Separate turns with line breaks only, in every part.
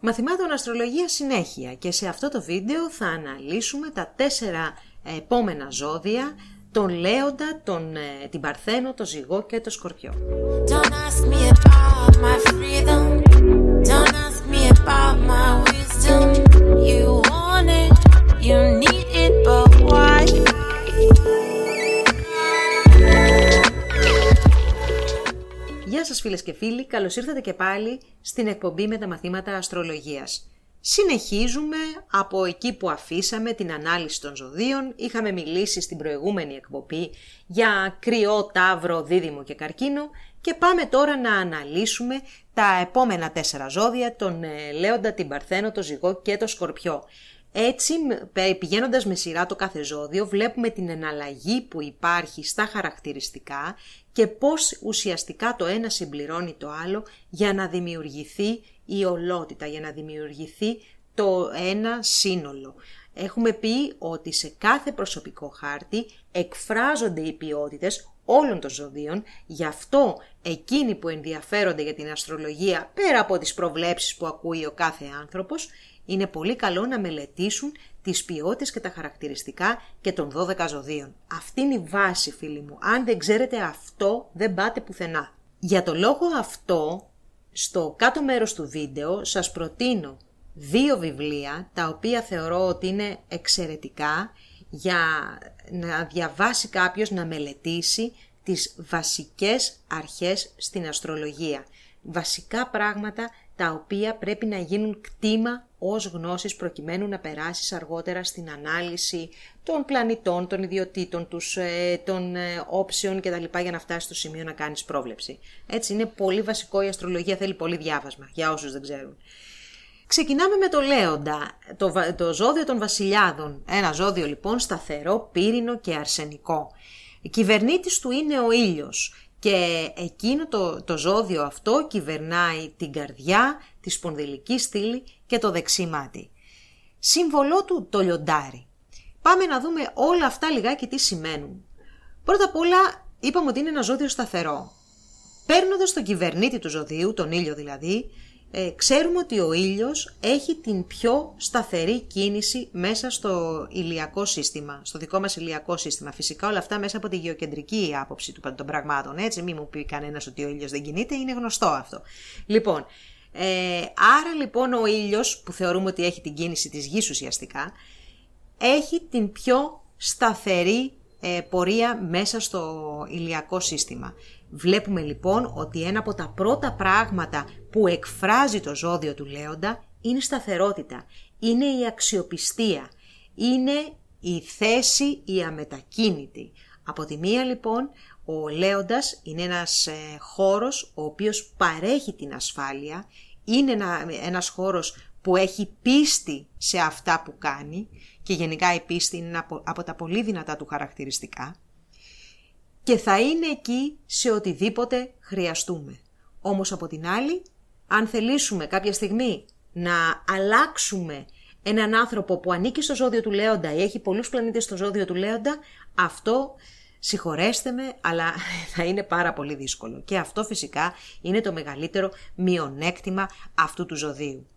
Μαθημάτων αστρολογία συνέχεια και σε αυτό το βίντεο θα αναλύσουμε τα τέσσερα επόμενα ζώδια τον Λέοντα, τον, ε, την Παρθένο, τον Ζυγό και τον Σκορπιό. Γεια σας φίλες και φίλοι, καλώς ήρθατε και πάλι στην εκπομπή με τα μαθήματα αστρολογίας. Συνεχίζουμε από εκεί που αφήσαμε την ανάλυση των ζωδίων. Είχαμε μιλήσει στην προηγούμενη εκπομπή για κρυό, τάβρο, δίδυμο και καρκίνο και πάμε τώρα να αναλύσουμε τα επόμενα τέσσερα ζώδια, τον ε, Λέοντα, την Παρθένο, το Ζυγό και το Σκορπιό. Έτσι, πηγαίνοντας με σειρά το κάθε ζώδιο, βλέπουμε την εναλλαγή που υπάρχει στα χαρακτηριστικά και πώς ουσιαστικά το ένα συμπληρώνει το άλλο για να δημιουργηθεί η ολότητα, για να δημιουργηθεί το ένα σύνολο. Έχουμε πει ότι σε κάθε προσωπικό χάρτη εκφράζονται οι ποιότητες όλων των ζωδίων, γι' αυτό εκείνοι που ενδιαφέρονται για την αστρολογία πέρα από τις προβλέψεις που ακούει ο κάθε άνθρωπος, είναι πολύ καλό να μελετήσουν τις ποιότητες και τα χαρακτηριστικά και των 12 ζωδίων. Αυτή είναι η βάση φίλοι μου. Αν δεν ξέρετε αυτό δεν πάτε πουθενά. Για το λόγο αυτό, στο κάτω μέρος του βίντεο σας προτείνω δύο βιβλία τα οποία θεωρώ ότι είναι εξαιρετικά για να διαβάσει κάποιος, να μελετήσει τις βασικές αρχές στην αστρολογία. Βασικά πράγματα τα οποία πρέπει να γίνουν κτήμα ως γνώσεις προκειμένου να περάσεις αργότερα στην ανάλυση των πλανητών, των ιδιωτήτων τους, ε, των ε, όψεων κτλ. για να φτάσεις στο σημείο να κάνεις πρόβλεψη. Έτσι είναι πολύ βασικό η αστρολογία, θέλει πολύ διάβασμα για όσους δεν ξέρουν. Ξεκινάμε με το Λέοντα, το, το ζώδιο των βασιλιάδων. Ένα ζώδιο λοιπόν σταθερό, πύρινο και αρσενικό. Η κυβερνήτης του είναι ο ήλιος και εκείνο το, το ζώδιο αυτό κυβερνάει την καρδιά, τη σπονδυλική στήλη και το δεξί μάτι. Σύμβολό του το λιοντάρι. Πάμε να δούμε όλα αυτά λιγάκι τι σημαίνουν. Πρώτα απ' όλα είπαμε ότι είναι ένα ζώδιο σταθερό. Παίρνοντας τον κυβερνήτη του ζωδίου, τον ήλιο δηλαδή, ε, ξέρουμε ότι ο ήλιος έχει την πιο σταθερή κίνηση μέσα στο ηλιακό σύστημα, στο δικό μας ηλιακό σύστημα. Φυσικά όλα αυτά μέσα από τη γεωκεντρική άποψη των πραγμάτων, έτσι μη μου πει κανένας ότι ο ήλιος δεν κινείται, είναι γνωστό αυτό. Λοιπόν, ε, άρα λοιπόν ο ήλιος που θεωρούμε ότι έχει την κίνηση της γης ουσιαστικά, έχει την πιο σταθερή ε, πορεία μέσα στο ηλιακό σύστημα. Βλέπουμε λοιπόν ότι ένα από τα πρώτα πράγματα που εκφράζει το ζώδιο του Λέοντα είναι η σταθερότητα, είναι η αξιοπιστία, είναι η θέση η αμετακίνητη. Από τη μία λοιπόν ο Λέοντας είναι ένας ε, χώρος ο οποίος παρέχει την ασφάλεια, είναι ένα, ένας χώρος που έχει πίστη σε αυτά που κάνει και γενικά η πίστη είναι από, από τα πολύ δυνατά του χαρακτηριστικά και θα είναι εκεί σε οτιδήποτε χρειαστούμε. Όμως από την άλλη, αν θελήσουμε κάποια στιγμή να αλλάξουμε έναν άνθρωπο που ανήκει στο ζώδιο του Λέοντα ή έχει πολλούς πλανήτες στο ζώδιο του Λέοντα, αυτό συγχωρέστε με, αλλά θα είναι πάρα πολύ δύσκολο. Και αυτό φυσικά είναι το μεγαλύτερο μειονέκτημα αυτού του ζωδίου.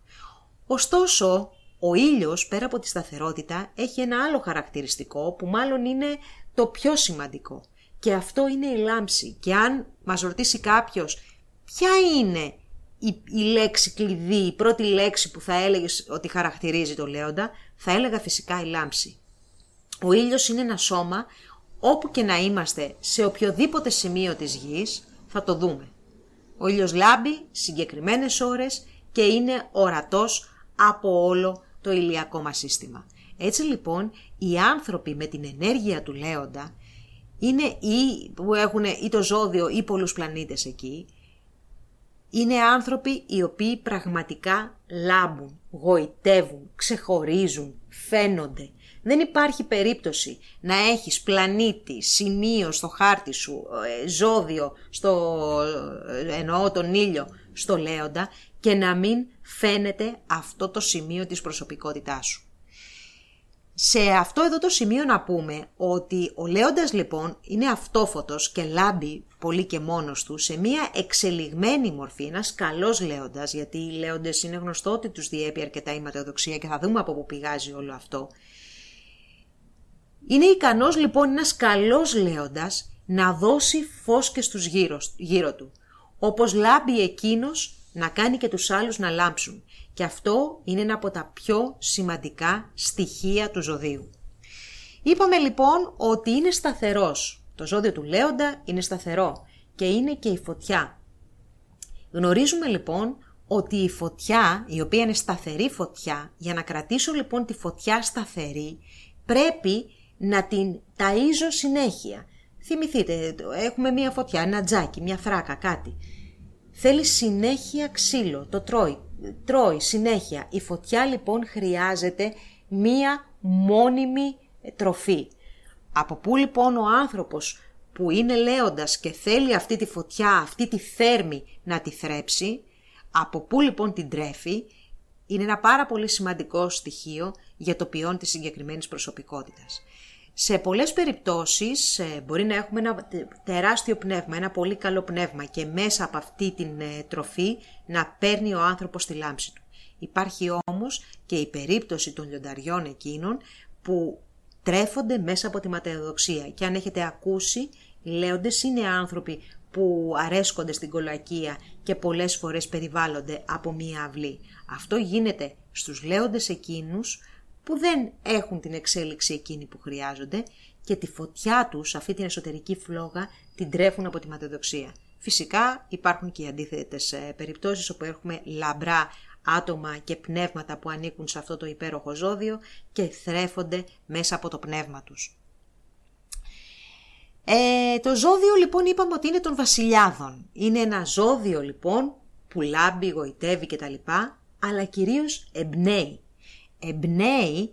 Ωστόσο, ο ήλιος πέρα από τη σταθερότητα έχει ένα άλλο χαρακτηριστικό που μάλλον είναι το πιο σημαντικό. Και αυτό είναι η λάμψη. Και αν μας ρωτήσει κάποιος ποια είναι η, η λέξη κλειδί, η πρώτη λέξη που θα έλεγες ότι χαρακτηρίζει το λέοντα, θα έλεγα φυσικά η λάμψη. Ο ήλιος είναι ένα σώμα όπου και να είμαστε σε οποιοδήποτε σημείο της γης θα το δούμε. Ο ήλιος λάμπει συγκεκριμένες ώρες και είναι ορατός από όλο το ηλιακό μας σύστημα. Έτσι λοιπόν οι άνθρωποι με την ενέργεια του λέοντα είναι ή που έχουν ή το ζώδιο ή πολλούς πλανήτες εκεί, είναι άνθρωποι οι οποίοι πραγματικά λάμπουν, γοητεύουν, ξεχωρίζουν, φαίνονται. Δεν υπάρχει περίπτωση να έχεις πλανήτη, σημείο στο χάρτη σου, ε, ζώδιο, στο, ε, εννοώ τον ήλιο, στο λέοντα και να μην φαίνεται αυτό το σημείο της προσωπικότητάς σου. Σε αυτό εδώ το σημείο να πούμε ότι ο Λέοντας λοιπόν είναι αυτόφωτος και λάμπει πολύ και μόνος του σε μια εξελιγμένη μορφή, ένας καλός Λέοντας, γιατί οι Λέοντες είναι γνωστό ότι τους διέπει αρκετά η ματαιοδοξία και θα δούμε από πού πηγάζει όλο αυτό. Είναι ικανός λοιπόν ένας καλός Λέοντας να δώσει φως και στους γύρω, γύρω του, όπως λάμπει εκείνος να κάνει και τους άλλους να λάμψουν. Και αυτό είναι ένα από τα πιο σημαντικά στοιχεία του ζωδίου. Είπαμε λοιπόν ότι είναι σταθερός. Το ζώδιο του Λέοντα είναι σταθερό και είναι και η φωτιά. Γνωρίζουμε λοιπόν ότι η φωτιά, η οποία είναι σταθερή φωτιά, για να κρατήσω λοιπόν τη φωτιά σταθερή, πρέπει να την ταΐζω συνέχεια. Θυμηθείτε, έχουμε μία φωτιά, ένα τζάκι, μία φράκα, κάτι. Θέλει συνέχεια ξύλο, το τρώει, τρώει συνέχεια. Η φωτιά λοιπόν χρειάζεται μία μόνιμη τροφή. Από πού λοιπόν ο άνθρωπος που είναι λέοντας και θέλει αυτή τη φωτιά, αυτή τη θέρμη να τη θρέψει, από πού λοιπόν την τρέφει, είναι ένα πάρα πολύ σημαντικό στοιχείο για το ποιόν της συγκεκριμένης προσωπικότητας. Σε πολλές περιπτώσεις ε, μπορεί να έχουμε ένα τεράστιο πνεύμα, ένα πολύ καλό πνεύμα και μέσα από αυτή την ε, τροφή να παίρνει ο άνθρωπος τη λάμψη του. Υπάρχει όμως και η περίπτωση των λιονταριών εκείνων που τρέφονται μέσα από τη ματαιοδοξία. Και αν έχετε ακούσει, οι λέοντες είναι άνθρωποι που αρέσκονται στην κολακία και πολλές φορές περιβάλλονται από μία αυλή. Αυτό γίνεται στους λέοντες εκείνους που δεν έχουν την εξέλιξη εκείνη που χρειάζονται και τη φωτιά τους, αυτή την εσωτερική φλόγα, την τρέφουν από τη ματαιοδοξία. Φυσικά υπάρχουν και οι αντίθετες ε, περιπτώσεις όπου έχουμε λαμπρά άτομα και πνεύματα που ανήκουν σε αυτό το υπέροχο ζώδιο και θρέφονται μέσα από το πνεύμα τους. Ε, το ζώδιο λοιπόν είπαμε ότι είναι των βασιλιάδων. Είναι ένα ζώδιο λοιπόν που λάμπει, γοητεύει κτλ. Αλλά κυρίως εμπνέει εμπνέει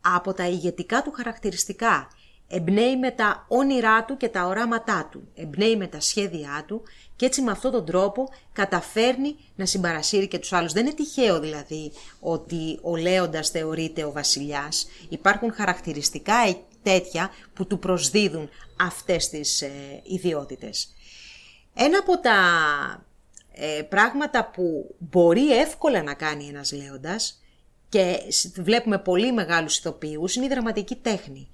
από τα ηγετικά του χαρακτηριστικά. Εμπνέει με τα όνειρά του και τα οράματά του. Εμπνέει με τα σχέδιά του και έτσι με αυτόν τον τρόπο καταφέρνει να συμπαρασύρει και τους άλλους. Δεν είναι τυχαίο δηλαδή ότι ο Λέοντας θεωρείται ο βασιλιάς. Υπάρχουν χαρακτηριστικά τέτοια που του προσδίδουν αυτές τις ε, ιδιότητες. Ένα από τα ε, πράγματα που μπορεί εύκολα να κάνει ένας Λέοντας και βλέπουμε πολύ μεγάλους ηθοποιούς, είναι η δραματική τέχνη.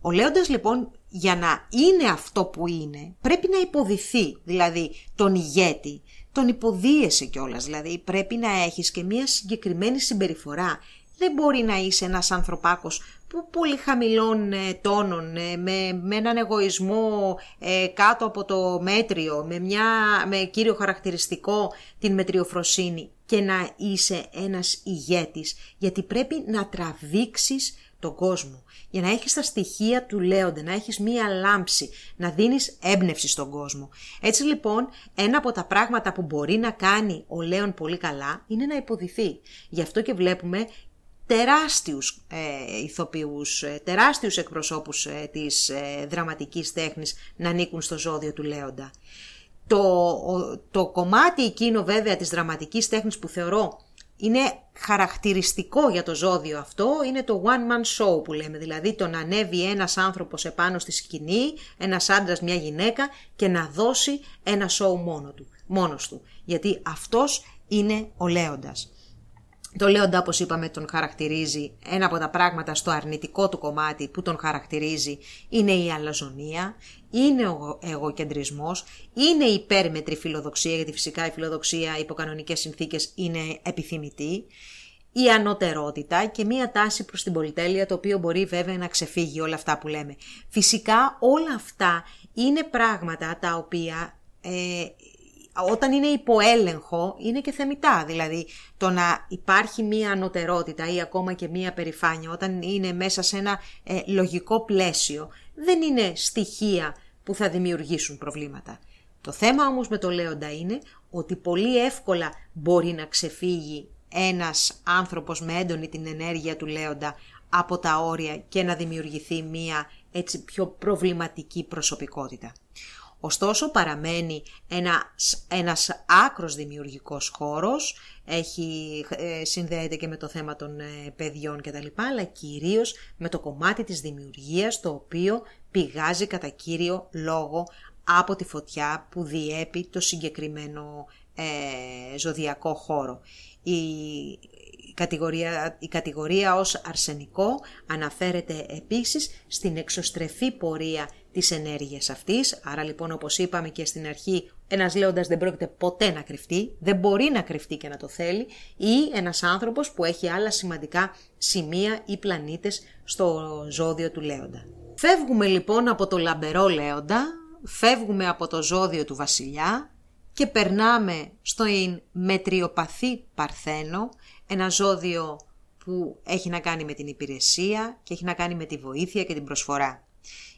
Ο Λέοντας λοιπόν για να είναι αυτό που είναι πρέπει να υποδηθεί, δηλαδή τον ηγέτη, τον υποδίεσαι κιόλας, δηλαδή πρέπει να έχεις και μια συγκεκριμένη συμπεριφορά. Δεν μπορεί να είσαι ένας ανθρωπάκος που πολύ χαμηλών ε, τόνων, ε, με, με έναν εγωισμό ε, κάτω από το μέτριο, με, μια, με κύριο χαρακτηριστικό την μετριοφροσύνη και να είσαι ένας ηγέτης, γιατί πρέπει να τραβήξεις τον κόσμο, για να έχεις τα στοιχεία του λέοντα, να έχεις μία λάμψη, να δίνεις έμπνευση στον κόσμο. Έτσι λοιπόν, ένα από τα πράγματα που μπορεί να κάνει ο Λέον πολύ καλά είναι να υποδηθεί. Γι' αυτό και βλέπουμε τεράστιους ε, ηθοποιούς, ε, τεράστιους εκπροσώπους ε, της ε, δραματικής τέχνης να ανήκουν στο ζώδιο του Λέοντα. Το, το κομμάτι εκείνο βέβαια της δραματικής τέχνης που θεωρώ είναι χαρακτηριστικό για το ζώδιο αυτό είναι το one man show που λέμε, δηλαδή το να ανέβει ένας άνθρωπος επάνω στη σκηνή, ένας άντρας, μια γυναίκα και να δώσει ένα show μόνο του, μόνος του. Γιατί αυτός είναι ο λέοντας. Το λέοντα, όπως είπαμε, τον χαρακτηρίζει, ένα από τα πράγματα στο αρνητικό του κομμάτι που τον χαρακτηρίζει είναι η αλαζονία, είναι ο εγωκεντρισμός, είναι η υπέρμετρη φιλοδοξία, γιατί φυσικά η φιλοδοξία υπό κανονικές συνθήκες είναι επιθυμητή, η ανωτερότητα και μία τάση προς την πολυτέλεια, το οποίο μπορεί βέβαια να ξεφύγει όλα αυτά που λέμε. Φυσικά όλα αυτά είναι πράγματα τα οποία ε, όταν είναι υποέλεγχο είναι και θεμητά. Δηλαδή το να υπάρχει μία ανωτερότητα ή ακόμα και μία περηφάνεια όταν είναι μέσα σε ένα ε, λογικό πλαίσιο δεν είναι στοιχεία που θα δημιουργήσουν προβλήματα. Το θέμα όμως με το λέοντα είναι ότι πολύ εύκολα μπορεί να ξεφύγει ένας άνθρωπος με έντονη την ενέργεια του λέοντα από τα όρια και να δημιουργηθεί μία έτσι πιο προβληματική προσωπικότητα. Ωστόσο παραμένει ένα, ένας άκρος δημιουργικός χώρος, έχει, ε, συνδέεται και με το θέμα των ε, παιδιών κτλ. αλλά κυρίως με το κομμάτι της δημιουργίας το οποίο πηγάζει κατά κύριο λόγο από τη φωτιά που διέπει το συγκεκριμένο ε, ζωδιακό χώρο. Η, κατηγορία, η κατηγορία ως αρσενικό αναφέρεται επίσης στην εξωστρεφή πορεία της ενέργειας αυτής, άρα λοιπόν όπως είπαμε και στην αρχή ένας λέοντας δεν πρόκειται ποτέ να κρυφτεί, δεν μπορεί να κρυφτεί και να το θέλει ή ένας άνθρωπος που έχει άλλα σημαντικά σημεία ή πλανήτες στο ζώδιο του λέοντα. Φεύγουμε λοιπόν από το λαμπερό λέοντα, φεύγουμε από το ζώδιο του βασιλιά και περνάμε στο μετριοπαθή παρθένο, ένα ζώδιο που έχει να κάνει με την υπηρεσία και έχει να κάνει με τη βοήθεια και την προσφορά.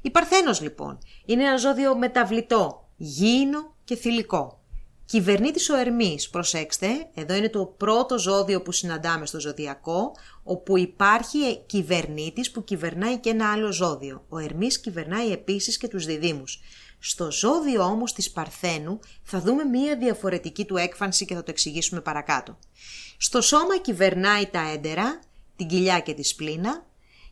Η Παρθένος λοιπόν είναι ένα ζώδιο μεταβλητό, γήινο και θηλυκό. Κυβερνήτης ο Ερμής, προσέξτε, εδώ είναι το πρώτο ζώδιο που συναντάμε στο ζωδιακό, όπου υπάρχει κυβερνήτης που κυβερνάει και ένα άλλο ζώδιο. Ο Ερμής κυβερνάει επίσης και τους διδήμους. Στο ζώδιο όμως της Παρθένου θα δούμε μία διαφορετική του έκφανση και θα το εξηγήσουμε παρακάτω. Στο σώμα κυβερνάει τα έντερα, την κοιλιά και τη σπλήνα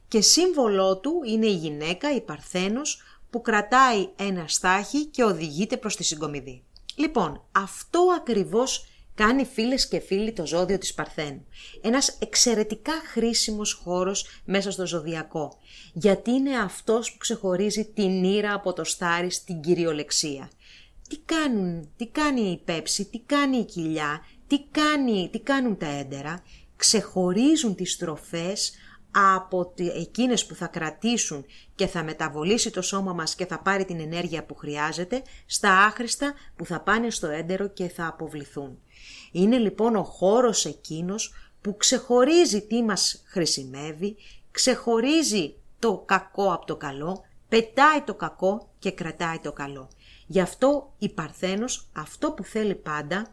και σύμβολό του είναι η γυναίκα, η Παρθένος, που κρατάει ένα στάχι και οδηγείται προς τη συγκομιδή. Λοιπόν, αυτό ακριβώς κάνει φίλες και φίλοι το ζώδιο της Παρθένου. Ένας εξαιρετικά χρήσιμος χώρος μέσα στο ζωδιακό, γιατί είναι αυτός που ξεχωρίζει την ήρα από το στάρι στην κυριολεξία. Τι κάνουν, τι κάνει η πέψη, τι κάνει η κοιλιά, τι, κάνει, τι κάνουν τα έντερα, ξεχωρίζουν τις στροφές από εκείνες που θα κρατήσουν και θα μεταβολήσει το σώμα μας και θα πάρει την ενέργεια που χρειάζεται, στα άχρηστα που θα πάνε στο έντερο και θα αποβληθούν. Είναι λοιπόν ο χώρος εκείνος που ξεχωρίζει τι μας χρησιμεύει, ξεχωρίζει το κακό από το καλό, πετάει το κακό και κρατάει το καλό. Γι' αυτό η Παρθένος αυτό που θέλει πάντα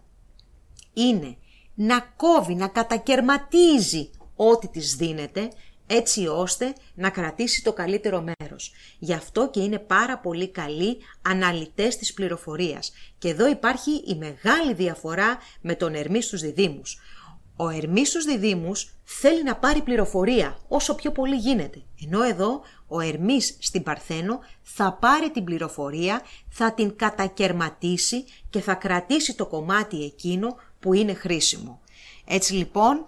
είναι να κόβει, να κατακαιρματίζει ό,τι της δίνεται, έτσι ώστε να κρατήσει το καλύτερο μέρος. Γι' αυτό και είναι πάρα πολύ καλοί αναλυτές της πληροφορίας. Και εδώ υπάρχει η μεγάλη διαφορά με τον Ερμή στους διδήμους. Ο Ερμή στους διδήμους θέλει να πάρει πληροφορία όσο πιο πολύ γίνεται. Ενώ εδώ ο Ερμής στην Παρθένο θα πάρει την πληροφορία, θα την κατακαιρματίσει και θα κρατήσει το κομμάτι εκείνο που είναι χρήσιμο. Έτσι λοιπόν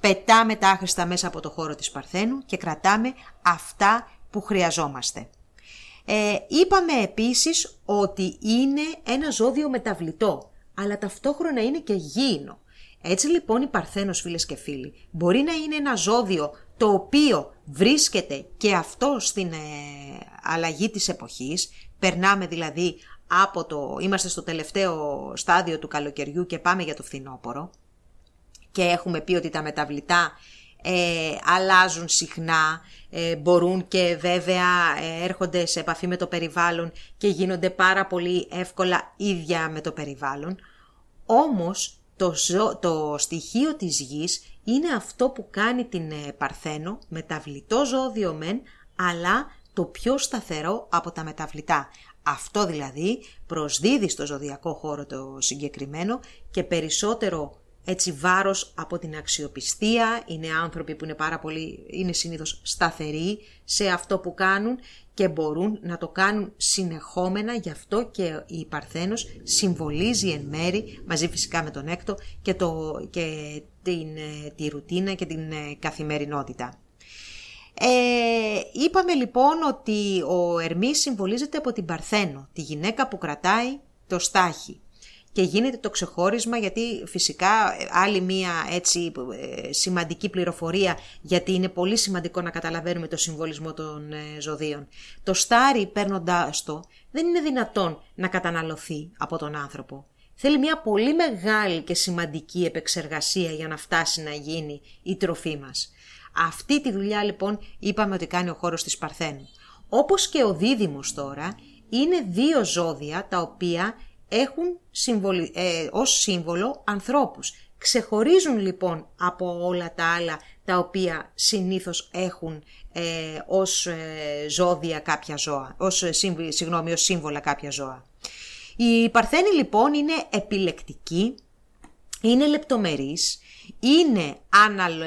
πετάμε τα άχρηστα μέσα από το χώρο της Παρθένου και κρατάμε αυτά που χρειαζόμαστε. Ε, είπαμε επίσης ότι είναι ένα ζώδιο μεταβλητό, αλλά ταυτόχρονα είναι και γήινο. Έτσι λοιπόν η Παρθένος φίλες και φίλοι μπορεί να είναι ένα ζώδιο το οποίο βρίσκεται και αυτό στην ε, αλλαγή της εποχής, περνάμε δηλαδή από το, είμαστε στο τελευταίο στάδιο του καλοκαιριού και πάμε για το φθινόπωρο και έχουμε πει ότι τα μεταβλητά ε, αλλάζουν συχνά, ε, μπορούν και βέβαια ε, έρχονται σε επαφή με το περιβάλλον και γίνονται πάρα πολύ εύκολα ίδια με το περιβάλλον. Όμως το, το στοιχείο της γης είναι αυτό που κάνει την ε, Παρθένο μεταβλητό ζώδιο μεν, αλλά το πιο σταθερό από τα μεταβλητά. Αυτό δηλαδή προσδίδει στο ζωδιακό χώρο το συγκεκριμένο και περισσότερο έτσι βάρος από την αξιοπιστία, είναι άνθρωποι που είναι πάρα πολύ, είναι συνήθως σταθεροί σε αυτό που κάνουν και μπορούν να το κάνουν συνεχόμενα, γι' αυτό και η Παρθένος συμβολίζει εν μέρη, μαζί φυσικά με τον έκτο, και, το, και την, ε, τη ρουτίνα και την ε, καθημερινότητα. Ε, είπαμε λοιπόν ότι ο Ερμής συμβολίζεται από την Παρθένο, τη γυναίκα που κρατάει το στάχι και γίνεται το ξεχώρισμα γιατί φυσικά ε, άλλη μία έτσι ε, σημαντική πληροφορία γιατί είναι πολύ σημαντικό να καταλαβαίνουμε το συμβολισμό των ε, ζωδίων. Το στάρι παίρνοντάς το δεν είναι δυνατόν να καταναλωθεί από τον άνθρωπο. Θέλει μια πολύ μεγάλη και σημαντική επεξεργασία για να φτάσει να γίνει η τροφή μας. Αυτή τη δουλειά λοιπόν είπαμε ότι κάνει ο χώρος της Παρθένου. Όπως και ο δίδυμος τώρα είναι δύο ζώδια τα οποία έχουν συμβολι... ε, ως σύμβολο ανθρώπους. ξεχωρίζουν λοιπόν από όλα τα άλλα τα οποία συνήθως έχουν ε, ως ε, ζώδια κάποια ζώα, ως, ε, συγγνώμη, ως σύμβολα κάποια ζώα. Η Παρθένη λοιπόν είναι επιλεκτική, είναι λεπτομερής, είναι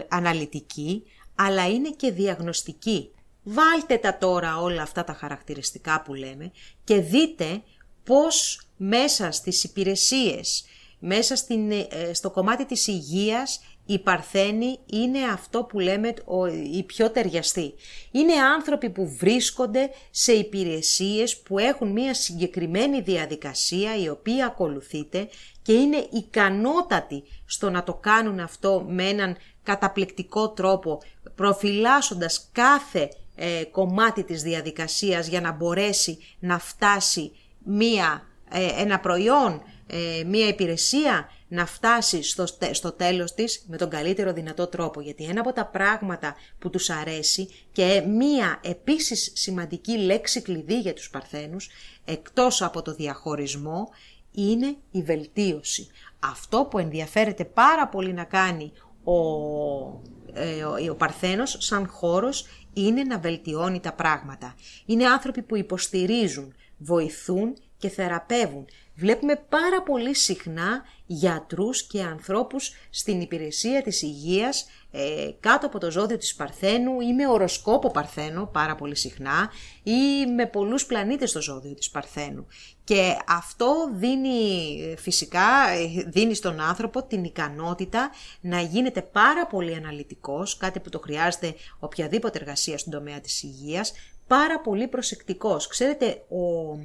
αναλυτική, αλλά είναι και διαγνωστική. Βάλτε τα τώρα όλα αυτά τα χαρακτηριστικά που λέμε και δείτε πώς μέσα στις υπηρεσίες, μέσα στην, ε, στο κομμάτι της υγείας η Παρθένη είναι αυτό που λέμε η πιο ταιριαστή. Είναι άνθρωποι που βρίσκονται σε υπηρεσίες που έχουν μια συγκεκριμένη διαδικασία η οποία ακολουθείται και είναι ικανότατοι στο να το κάνουν αυτό με έναν καταπληκτικό τρόπο προφυλάσσοντας κάθε ε, κομμάτι της διαδικασίας για να μπορέσει να φτάσει μία, ε, ένα προϊόν, ε, μία υπηρεσία να φτάσει στο, στο τέλος της με τον καλύτερο δυνατό τρόπο. Γιατί ένα από τα πράγματα που τους αρέσει και μία επίσης σημαντική λέξη κλειδί για τους παρθένους, εκτός από το διαχωρισμό, είναι η βελτίωση. Αυτό που ενδιαφέρεται πάρα πολύ να κάνει ο, ε, ο Παρθένος σαν χώρος είναι να βελτιώνει τα πράγματα. Είναι άνθρωποι που υποστηρίζουν, βοηθούν και θεραπεύουν. Βλέπουμε πάρα πολύ συχνά γιατρούς και ανθρώπους στην υπηρεσία της υγείας ε, κάτω από το ζώδιο της Παρθένου ή με οροσκόπο Παρθένο πάρα πολύ συχνά ή με πολλούς πλανήτες στο ζώδιο της Παρθένου. Και αυτό δίνει φυσικά, δίνει στον άνθρωπο την ικανότητα να γίνεται πάρα πολύ αναλυτικός, κάτι που το χρειάζεται οποιαδήποτε εργασία στον τομέα της υγείας, πάρα πολύ προσεκτικός. Ξέρετε, ο,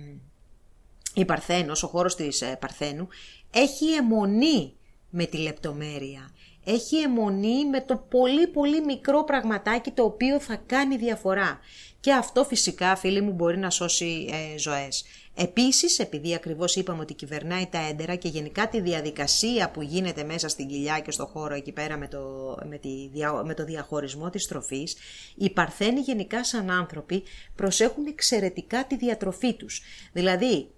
η Παρθένος, ο χώρος της ε, Παρθένου, έχει αιμονή με τη λεπτομέρεια. Έχει αιμονή με το πολύ πολύ μικρό πραγματάκι το οποίο θα κάνει διαφορά. Και αυτό φυσικά φίλοι μου μπορεί να σώσει ε, ζωές. Επίσης, επειδή ακριβώς είπαμε ότι κυβερνάει τα έντερα και γενικά τη διαδικασία που γίνεται μέσα στην κοιλιά και στο χώρο εκεί πέρα με το, με, τη, με το διαχωρισμό της τροφής, οι παρθένοι γενικά σαν άνθρωποι προσέχουν εξαιρετικά τη διατροφή τους. Δηλαδή, ε,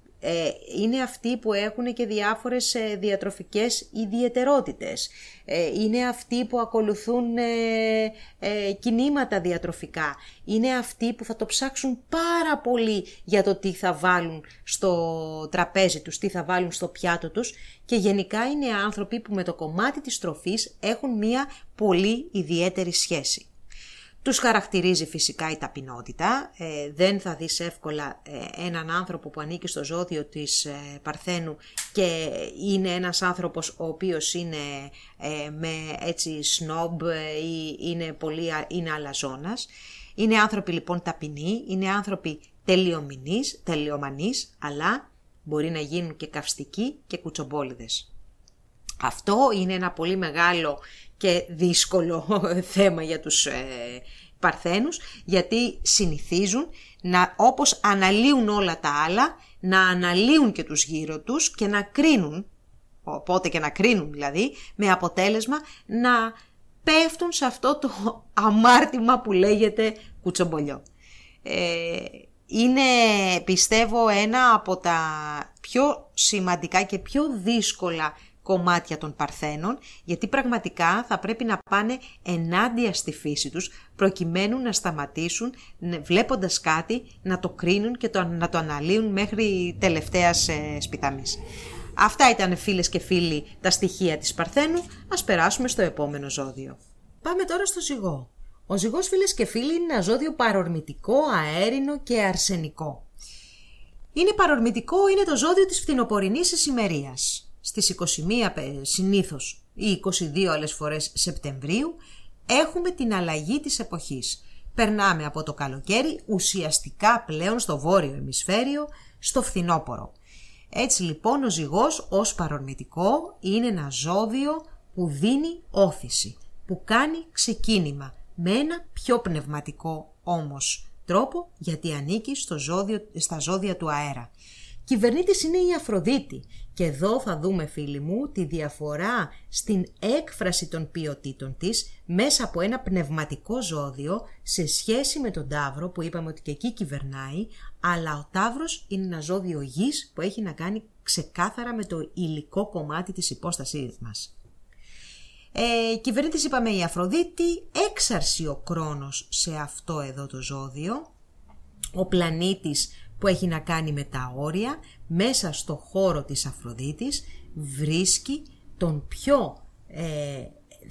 είναι αυτοί που έχουν και διάφορες ε, διατροφικές ιδιαιτερότητες. Ε, είναι αυτοί που ακολουθούν κινήματα διατροφικά. Είναι αυτοί που θα το ψάξουν πάρα πολύ για το τι θα βάλουν στο τραπέζι τους, τι θα βάλουν στο πιάτο τους και γενικά είναι άνθρωποι που με το κομμάτι της τροφής έχουν μία πολύ ιδιαίτερη σχέση. Τους χαρακτηρίζει φυσικά η ταπεινότητα. Ε, δεν θα δεις εύκολα ε, έναν άνθρωπο που ανήκει στο ζώδιο της ε, Παρθένου και είναι ένας άνθρωπος ο οποίος είναι με έτσι σνόμπ ή είναι, πολύ, είναι αλαζόνας. Είναι άνθρωποι λοιπόν ταπεινοί, είναι άνθρωποι τελειομηνείς, τελειομανείς, αλλά μπορεί να γίνουν και καυστικοί και κουτσομπόλιδες. Αυτό είναι ένα πολύ μεγάλο και δύσκολο θέμα για τους ε, παρθένους, γιατί συνηθίζουν να, όπως αναλύουν όλα τα άλλα, να αναλύουν και τους γύρω τους και να κρίνουν, οπότε και να κρίνουν δηλαδή, με αποτέλεσμα να πέφτουν σε αυτό το αμάρτημα που λέγεται κουτσομπολιό. Ε, είναι πιστεύω ένα από τα πιο σημαντικά και πιο δύσκολα κομμάτια των παρθένων, γιατί πραγματικά θα πρέπει να πάνε ενάντια στη φύση τους, προκειμένου να σταματήσουν, βλέποντας κάτι, να το κρίνουν και το, να το αναλύουν μέχρι τελευταίας ε, σπιταμής. Αυτά ήταν φίλες και φίλοι τα στοιχεία της Παρθένου, ας περάσουμε στο επόμενο ζώδιο. Πάμε τώρα στο ζυγό. Ο ζυγός φίλες και φίλοι είναι ένα ζώδιο παρορμητικό, αέρινο και αρσενικό. Είναι παρορμητικό, είναι το ζώδιο της φθινοπορεινής εσημερίας στις 21 συνήθως ή 22 άλλες φορές Σεπτεμβρίου έχουμε την αλλαγή της εποχής. Περνάμε από το καλοκαίρι ουσιαστικά πλέον στο βόρειο ημισφαίριο, στο φθινόπορο. Έτσι λοιπόν ο ζυγός ως παρορμητικό είναι ένα ζώδιο που δίνει όθηση, που κάνει ξεκίνημα με ένα πιο πνευματικό όμως τρόπο γιατί ανήκει στο ζώδιο, στα ζώδια του αέρα. Κυβερνήτης είναι η Αφροδίτη και εδώ θα δούμε φίλοι μου τη διαφορά στην έκφραση των ποιοτήτων της μέσα από ένα πνευματικό ζώδιο σε σχέση με τον Ταύρο που είπαμε ότι και εκεί κυβερνάει αλλά ο Ταύρος είναι ένα ζώδιο γης που έχει να κάνει ξεκάθαρα με το υλικό κομμάτι της υπόστασής μας. Ε, κυβερνήτης είπαμε η Αφροδίτη, έξαρση ο Κρόνος σε αυτό εδώ το ζώδιο, ο πλανήτης που έχει να κάνει με τα όρια, μέσα στο χώρο της Αφροδίτης βρίσκει τον πιο ε,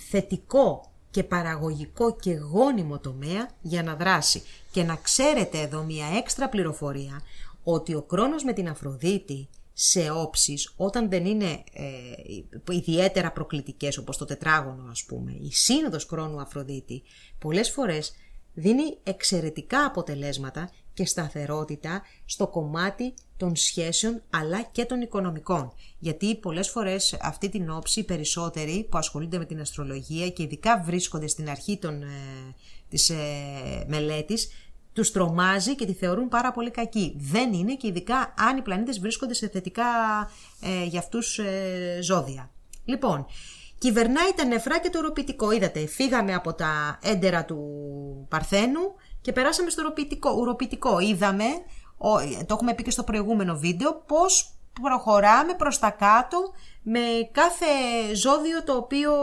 θετικό και παραγωγικό και γόνιμο τομέα για να δράσει. Και να ξέρετε εδώ μια έξτρα πληροφορία ότι ο Κρόνος με την Αφροδίτη σε όψεις όταν δεν είναι ε, ιδιαίτερα προκλητικές όπως το τετράγωνο ας πούμε, η σύνοδος Κρόνου Αφροδίτη πολλές φορές δίνει εξαιρετικά αποτελέσματα και σταθερότητα στο κομμάτι των σχέσεων αλλά και των οικονομικών. Γιατί πολλές φορές αυτή την όψη περισσότεροι που ασχολούνται με την αστρολογία και ειδικά βρίσκονται στην αρχή των, ε, της ε, μελέτης τους τρομάζει και τη θεωρούν πάρα πολύ κακή. Δεν είναι και ειδικά αν οι πλανήτες βρίσκονται σε θετικά ε, για αυτούς ε, ζώδια. Λοιπόν, κυβερνάει τα νεφρά και το ουροπητικό. Είδατε, φύγαμε από τα έντερα του Παρθένου και περάσαμε στο ουροπητικό. Είδαμε, το έχουμε πει και στο προηγούμενο βίντεο, πώς προχωράμε προς τα κάτω με κάθε ζώδιο το οποίο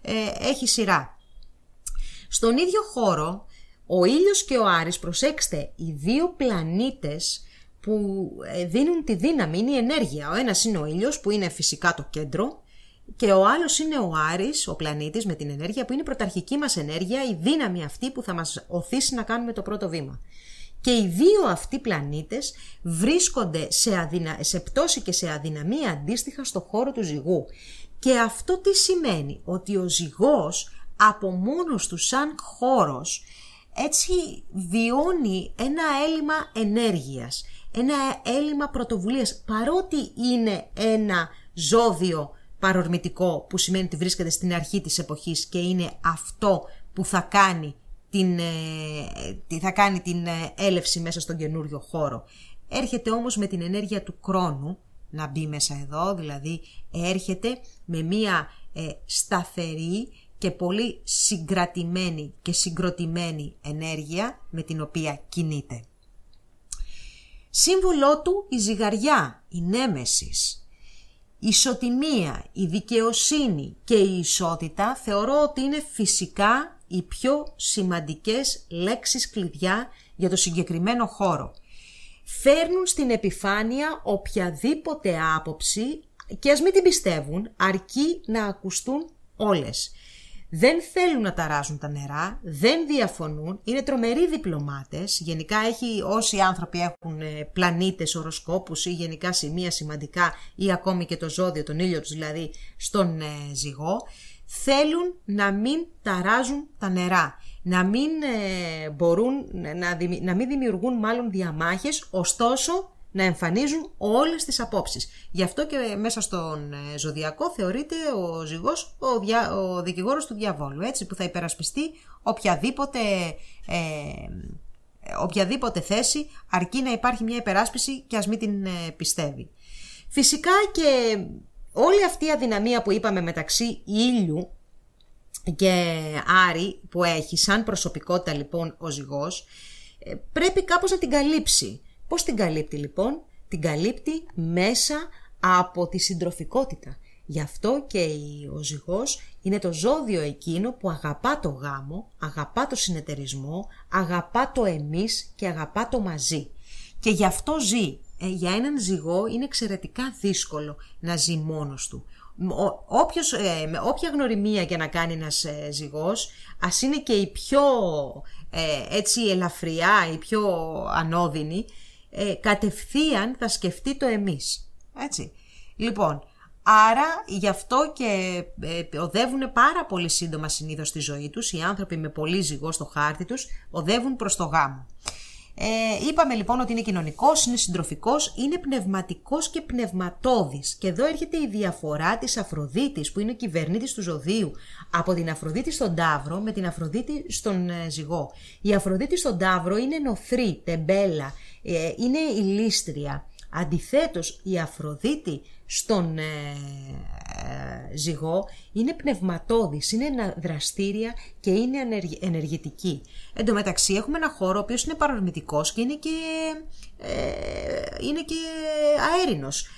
ε, έχει σειρά. Στον ίδιο χώρο ο ήλιος και ο Άρης, προσέξτε, οι δύο πλανήτες που ε, δίνουν τη δύναμη, είναι η ενέργεια. Ο ένας είναι ο ήλιος που είναι φυσικά το κέντρο και ο άλλος είναι ο Άρης, ο πλανήτης με την ενέργεια που είναι η πρωταρχική μας ενέργεια, η δύναμη αυτή που θα μας οθήσει να κάνουμε το πρώτο βήμα. Και οι δύο αυτοί πλανήτες βρίσκονται σε, αδυνα... σε πτώση και σε αδυναμία αντίστοιχα στο χώρο του ζυγού. Και αυτό τι σημαίνει, ότι ο ζυγός από μόνος του σαν χώρος έτσι βιώνει ένα έλλειμμα ενέργειας, ένα έλλειμμα πρωτοβουλίας, παρότι είναι ένα ζώδιο παρορμητικό που σημαίνει ότι βρίσκεται στην αρχή της εποχής και είναι αυτό που θα κάνει την, ε, θα κάνει την ε, έλευση μέσα στον καινούριο χώρο. Έρχεται όμως με την ενέργεια του χρόνου να μπει μέσα εδώ, δηλαδή έρχεται με μία ε, σταθερή και πολύ συγκρατημένη και συγκροτημένη ενέργεια με την οποία κινείται. Σύμβολό του η ζυγαριά, η νέμεσης. Η ισοτιμία, η δικαιοσύνη και η ισότητα θεωρώ ότι είναι φυσικά οι πιο σημαντικές λέξεις κλειδιά για το συγκεκριμένο χώρο. Φέρνουν στην επιφάνεια οποιαδήποτε άποψη και ας μην την πιστεύουν, αρκεί να ακουστούν όλες δεν θέλουν να ταράζουν τα νερά, δεν διαφωνούν, είναι τρομεροί διπλωμάτες. Γενικά έχει, όσοι άνθρωποι έχουν ε, πλανήτες, οροσκόπους ή γενικά σημεία σημαντικά ή ακόμη και το ζώδιο, τον ήλιο τους δηλαδή, στον ε, ζυγό, θέλουν να μην ταράζουν τα νερά, να μην ε, μπορούν, να, να μην δημιουργούν μάλλον διαμάχες, ωστόσο να εμφανίζουν όλες τις απόψεις. Γι' αυτό και μέσα στον ε, ζωδιακό θεωρείται ο ζυγός ο, δια, ο δικηγόρος του διαβόλου, έτσι, που θα υπερασπιστεί οποιαδήποτε, ε, οποιαδήποτε θέση αρκεί να υπάρχει μια υπεράσπιση και ας μην την ε, πιστεύει. Φυσικά και όλη αυτή η αδυναμία που είπαμε μεταξύ ήλιου και Άρη που έχει σαν προσωπικότητα λοιπόν ο ζυγός ε, πρέπει κάπως να την καλύψει. Πώς την καλύπτει λοιπόν; Την καλύπτει μέσα από τη συντροφικότητα. Γι' αυτό και ο ζυγός είναι το ζώδιο εκείνο που αγαπά το γάμο, αγαπά το συνεταιρισμό, αγαπά το εμείς και αγαπά το μαζί. Και γι' αυτό ζει. Ε, για έναν ζυγό είναι εξαιρετικά δύσκολο να ζει μόνος του. Όποιος, ε, με όποια γνωριμία και να κάνει ένας ε, ζυγός, ας είναι και η πιο ε, έτσι ελαφριά, η πιο ανώδυνη, ε, κατευθείαν θα σκεφτεί το εμείς. Έτσι. Λοιπόν, άρα γι' αυτό και ε, οδεύουν πάρα πολύ σύντομα συνήθως στη ζωή τους, οι άνθρωποι με πολύ ζυγό στο χάρτη τους, οδεύουν προς το γάμο. Ε, είπαμε λοιπόν ότι είναι κοινωνικός, είναι συντροφικός, είναι πνευματικός και πνευματώδης. Και εδώ έρχεται η διαφορά της Αφροδίτης που είναι ο κυβερνήτης του ζωδίου από την Αφροδίτη στον Ταύρο με την Αφροδίτη στον ε, Ζυγό. Η Αφροδίτη στον Ταύρο είναι νοθρή, τεμπέλα, ε, είναι η λίστρια. Αντιθέτως η Αφροδίτη στον ε, ε, ζυγό είναι πνευματώδης, είναι δραστήρια και είναι ενεργητική. Εν τω μεταξύ έχουμε ένα χώρο ο οποίος είναι παρορμητικός και είναι και, ε, είναι και αέρινος.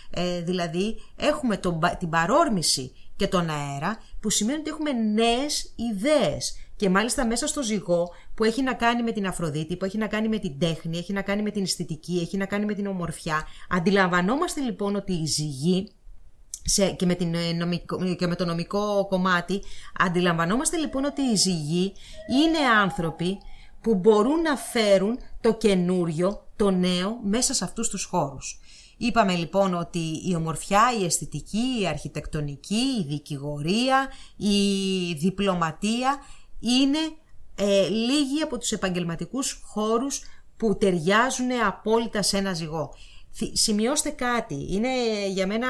δηλαδή έχουμε τον, την παρόρμηση και τον αέρα, που σημαίνει ότι έχουμε νέες ιδέες. Και μάλιστα μέσα στο ζυγό που έχει να κάνει με την Αφροδίτη, που έχει να κάνει με την τέχνη, έχει να κάνει με την αισθητική, έχει να κάνει με την ομορφιά. Αντιλαμβανόμαστε λοιπόν ότι η ζυγή σε, και, με την, ε, νομικό, και με το νομικό κομμάτι, αντιλαμβανόμαστε λοιπόν ότι οι ζυγοί είναι άνθρωποι που μπορούν να φέρουν το καινούριο, το νέο μέσα σε αυτούς τους χώρους. Είπαμε λοιπόν ότι η ομορφιά, η αισθητική, η αρχιτεκτονική, η δικηγορία, η διπλωματία είναι ε, λίγοι από τους επαγγελματικούς χώρους που ταιριάζουν απόλυτα σε ένα ζυγό. Σημειώστε κάτι, είναι για μένα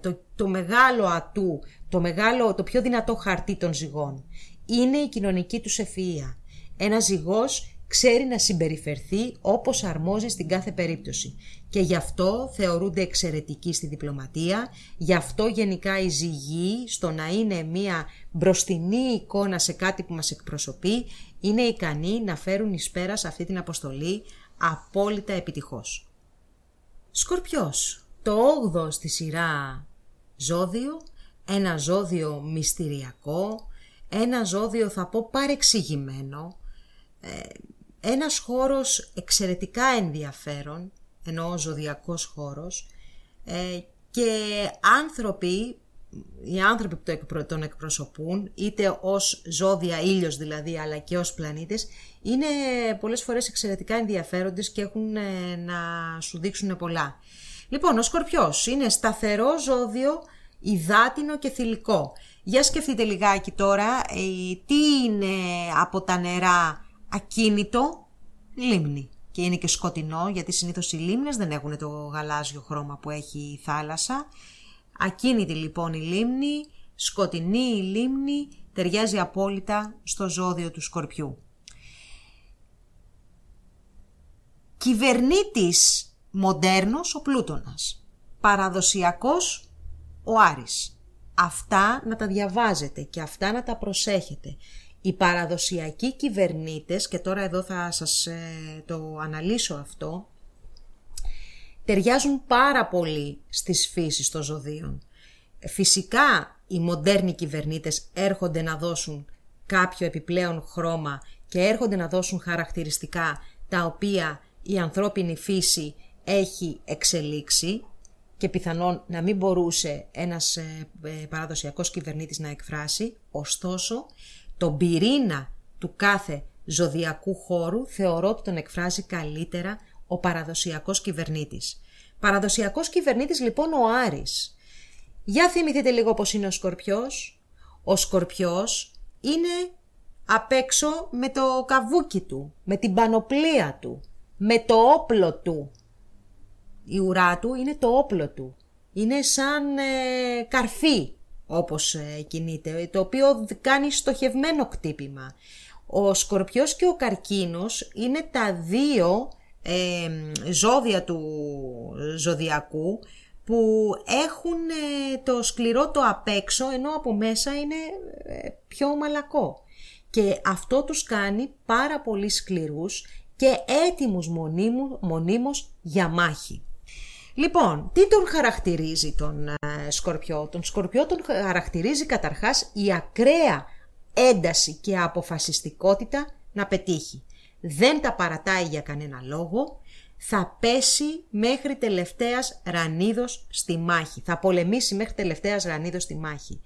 το, το μεγάλο ατού, το, μεγάλο, το πιο δυνατό χαρτί των ζυγών. Είναι η κοινωνική τους ευφυΐα. Ένας ζυγός ξέρει να συμπεριφερθεί όπως αρμόζει στην κάθε περίπτωση. Και γι' αυτό θεωρούνται εξαιρετικοί στη διπλωματία, γι' αυτό γενικά η ζυγή στο να είναι μια μπροστινή εικόνα σε κάτι που μας εκπροσωπεί, είναι ικανοί να φέρουν εις πέρας αυτή την αποστολή απόλυτα επιτυχώς. Σκορπιός, το 8ο στη σειρά ζώδιο, ένα ζώδιο μυστηριακό, ένα ζώδιο θα πω παρεξηγημένο, ε, ένας χώρος εξαιρετικά ενδιαφέρον, εννοώ ζωδιακός χώρος, ε, και άνθρωποι, οι άνθρωποι που τον εκπροσωπούν, είτε ως ζώδια ήλιος δηλαδή, αλλά και ως πλανήτες, είναι πολλές φορές εξαιρετικά ενδιαφέροντες και έχουν ε, να σου δείξουν πολλά. Λοιπόν, ο Σκορπιός είναι σταθερό ζώδιο, υδάτινο και θηλυκό. Για σκεφτείτε λιγάκι τώρα, ε, τι είναι από τα νερά ακίνητο, λίμνη. Και είναι και σκοτεινό, γιατί συνήθως οι λίμνες δεν έχουν το γαλάζιο χρώμα που έχει η θάλασσα. Ακίνητη λοιπόν η λίμνη, σκοτεινή η λίμνη, ταιριάζει απόλυτα στο ζώδιο του Σκορπιού. Κυβερνήτης μοντέρνος ο Πλούτονας. Παραδοσιακός ο Άρης. Αυτά να τα διαβάζετε και αυτά να τα προσέχετε. Οι παραδοσιακοί κυβερνήτες, και τώρα εδώ θα σας ε, το αναλύσω αυτό, ταιριάζουν πάρα πολύ στις φύσεις των ζωδίων. Φυσικά οι μοντέρνοι κυβερνήτες έρχονται να δώσουν κάποιο επιπλέον χρώμα και έρχονται να δώσουν χαρακτηριστικά τα οποία η ανθρώπινη φύση έχει εξελίξει και πιθανόν να μην μπορούσε ένας ε, ε, παραδοσιακός κυβερνήτης να εκφράσει, ωστόσο τον πυρήνα του κάθε ζωδιακού χώρου θεωρώ ότι τον εκφράζει καλύτερα ο παραδοσιακός κυβερνήτης. Παραδοσιακός κυβερνήτης λοιπόν ο Άρης. Για θυμηθείτε λίγο πως είναι ο Σκορπιός. Ο Σκορπιός είναι απ' έξω με το καβούκι του, με την πανοπλία του, με το όπλο του. Η ουρά του είναι το όπλο του. Είναι σαν ε, καρφί όπως ε, κινείται, το οποίο κάνει στοχευμένο κτύπημα. Ο σκορπιός και ο καρκίνος είναι τα δύο ε, ζώδια του ζωδιακού που έχουν ε, το σκληρό το απ' έξω ενώ από μέσα είναι πιο μαλακό. Και αυτό τους κάνει πάρα πολύ σκληρούς και έτοιμους μονίμου, μονίμως για μάχη. Λοιπόν, τι τον χαρακτηρίζει τον ε, Σκορπιό; Τον Σκορπιό τον χαρακτηρίζει καταρχάς η ακραία ένταση και αποφασιστικότητα να πετύχει. Δεν τα παρατάει για κανένα λόγο, θα πέσει μέχρι τελευταίας ρανίδος στη μάχη. Θα πολεμήσει μέχρι τελευταίας ρανίδος στη μάχη.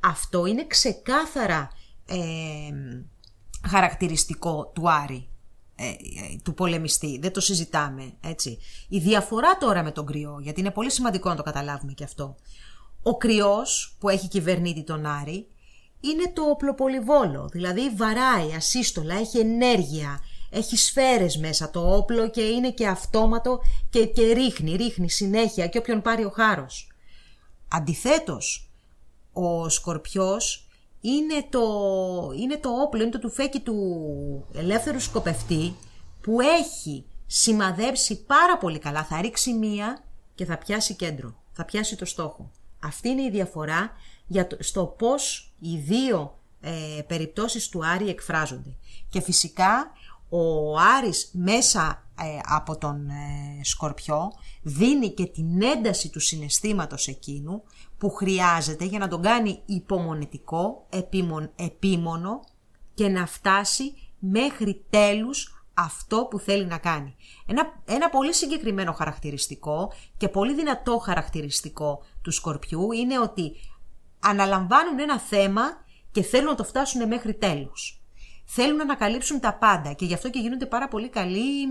Αυτό είναι ξεκάθαρα ε, χαρακτηριστικό του Άρη. Ε, ε, του πολεμιστή. Δεν το συζητάμε, έτσι. Η διαφορά τώρα με τον κρυό, γιατί είναι πολύ σημαντικό να το καταλάβουμε και αυτό. Ο κρυός που έχει κυβερνήτη τον Άρη είναι το οπλοπολιβόλο, δηλαδή βαράει ασύστολα, έχει ενέργεια, έχει σφαίρες μέσα το όπλο και είναι και αυτόματο και, και ρίχνει, ρίχνει συνέχεια και όποιον πάρει ο χάρος. Αντιθέτως, ο Σκορπιός είναι το, είναι το όπλο, είναι το τουφέκι του ελεύθερου σκοπευτή που έχει σημαδέψει πάρα πολύ καλά. Θα ρίξει μία και θα πιάσει κέντρο, θα πιάσει το στόχο. Αυτή είναι η διαφορά για το, στο πώς οι δύο ε, περιπτώσεις του Άρη εκφράζονται. Και φυσικά ο Άρης μέσα ε, από τον ε, σκορπιό, δίνει και την ένταση του συναισθήματος εκείνου που χρειάζεται για να τον κάνει υπομονετικό, επίμονο και να φτάσει μέχρι τέλους αυτό που θέλει να κάνει. Ένα, ένα πολύ συγκεκριμένο χαρακτηριστικό και πολύ δυνατό χαρακτηριστικό του σκορπιού είναι ότι αναλαμβάνουν ένα θέμα και θέλουν να το φτάσουν μέχρι τέλους. Θέλουν να ανακαλύψουν τα πάντα και γι' αυτό και γίνονται πάρα πολύ καλοί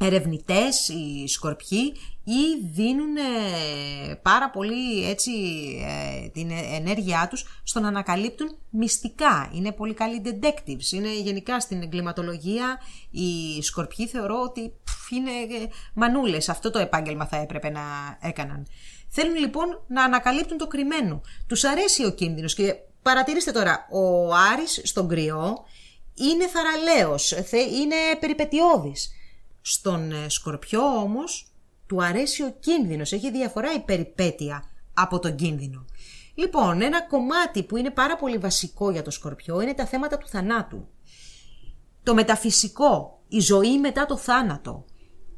ερευνητές, οι σκορπιοί ή δίνουν πάρα πολύ έτσι ε, την ενέργειά τους στο να ανακαλύπτουν μυστικά. Είναι πολύ καλοί detectives. Είναι γενικά στην εγκληματολογία οι σκορπιοί θεωρώ ότι είναι ε, μανούλες. Αυτό το επάγγελμα θα έπρεπε να έκαναν. Θέλουν λοιπόν να ανακαλύπτουν το κρυμμένο. Τους αρέσει ο κίνδυνος και παρατηρήστε τώρα, ο Άρης στον κρυό είναι θαραλέος, είναι περιπετειώδης. Στον ε, Σκορπιό όμως του αρέσει ο κίνδυνος, έχει διαφορά η περιπέτεια από τον κίνδυνο. Λοιπόν, ένα κομμάτι που είναι πάρα πολύ βασικό για το Σκορπιό είναι τα θέματα του θανάτου. Το μεταφυσικό, η ζωή μετά το θάνατο.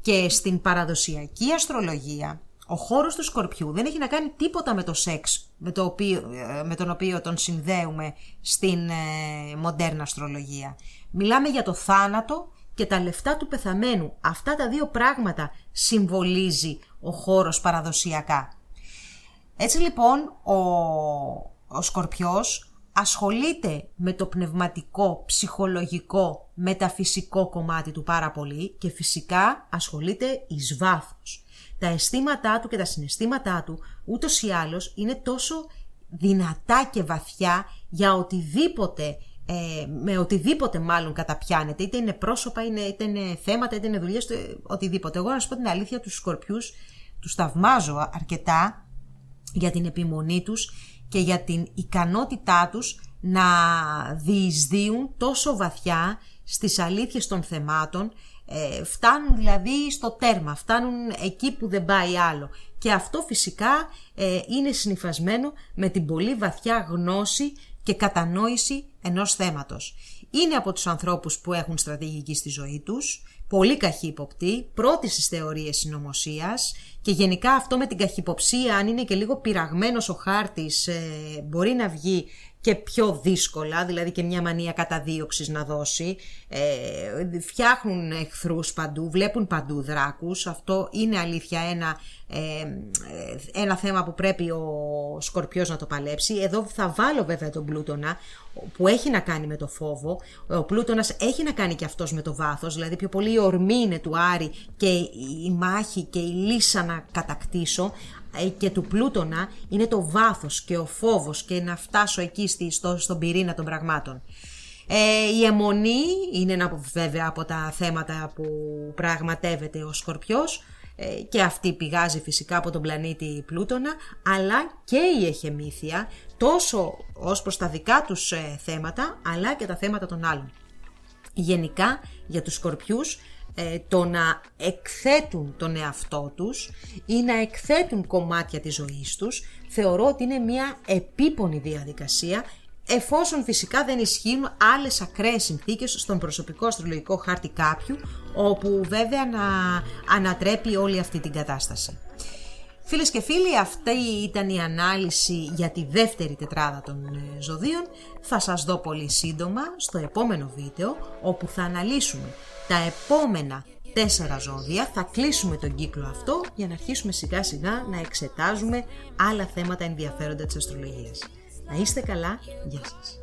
Και στην παραδοσιακή αστρολογία, ο χώρος του Σκορπιού δεν έχει να κάνει τίποτα με το σεξ με, το οποίο, ε, με τον οποίο τον συνδέουμε στην ε, μοντέρνα αστρολογία. Μιλάμε για το θάνατο και τα λεφτά του πεθαμένου. Αυτά τα δύο πράγματα συμβολίζει ο χώρος παραδοσιακά. Έτσι λοιπόν ο, ο Σκορπιός ασχολείται με το πνευματικό, ψυχολογικό, μεταφυσικό κομμάτι του πάρα πολύ και φυσικά ασχολείται εις βάθος. Τα αισθήματά του και τα συναισθήματά του ούτως ή άλλως είναι τόσο δυνατά και βαθιά για οτιδήποτε ε, με οτιδήποτε μάλλον καταπιάνεται, είτε είναι πρόσωπα, είτε είναι θέματα, είτε είναι δουλειές, οτιδήποτε. Εγώ να σου πω την αλήθεια, τους σκορπιούς τους θαυμάζω αρκετά για την επιμονή τους και για την ικανότητά τους να διεισδύουν τόσο βαθιά στις αλήθειες των θεμάτων, ε, φτάνουν δηλαδή στο τέρμα, φτάνουν εκεί που δεν πάει άλλο. Και αυτό φυσικά ε, είναι συνειφασμένο με την πολύ βαθιά γνώση και κατανόηση ενός θέματος. Είναι από τους ανθρώπους που έχουν στρατηγική στη ζωή τους, πολύ καχύποπτοι, πρώτη στις θεωρίες συνωμοσίας και γενικά αυτό με την καχυποψία, αν είναι και λίγο πειραγμένος ο χάρτης, ε, μπορεί να βγει και πιο δύσκολα, δηλαδή και μια μανία καταδίωξης να δώσει. Ε, φτιάχνουν εχθρούς παντού, βλέπουν παντού δράκους. Αυτό είναι αλήθεια ένα, ε, ένα θέμα που πρέπει ο Σκορπιός να το παλέψει. Εδώ θα βάλω βέβαια τον Πλούτονα που έχει να κάνει με το φόβο. Ο Πλούτονας έχει να κάνει και αυτός με το βάθος, δηλαδή πιο πολύ η ορμή είναι του Άρη και η μάχη και η λύσα να κατακτήσω. Ε, και του Πλούτονα είναι το βάθος και ο φόβος και να φτάσω εκεί στη, στο, στον πυρήνα των πραγμάτων. Ε, η αιμονή είναι ένα βέβαια από τα θέματα που πραγματεύεται ο Σκορπιός ε, και αυτή πηγάζει φυσικά από τον πλανήτη Πλούτονα αλλά και η εχεμήθεια τόσο ως προς τα δικά τους ε, θέματα αλλά και τα θέματα των άλλων. Γενικά για τους Σκορπιούς ε, το να εκθέτουν τον εαυτό τους ή να εκθέτουν κομμάτια της ζωής τους θεωρώ ότι είναι μια επίπονη διαδικασία εφόσον φυσικά δεν ισχύουν άλλες ακραίες συνθήκες στον προσωπικό αστρολογικό χάρτη κάποιου όπου βέβαια να ανατρέπει όλη αυτή την κατάσταση. Φίλες και φίλοι, αυτή ήταν η ανάλυση για τη δεύτερη τετράδα των ε, ζωδίων. Θα σας δω πολύ σύντομα στο επόμενο βίντεο όπου θα αναλύσουμε τα επόμενα τέσσερα ζώδια θα κλείσουμε τον κύκλο αυτό για να αρχίσουμε σιγά σιγά να εξετάζουμε άλλα θέματα ενδιαφέροντα της αστρολογίας. Να είστε καλά, γεια σας.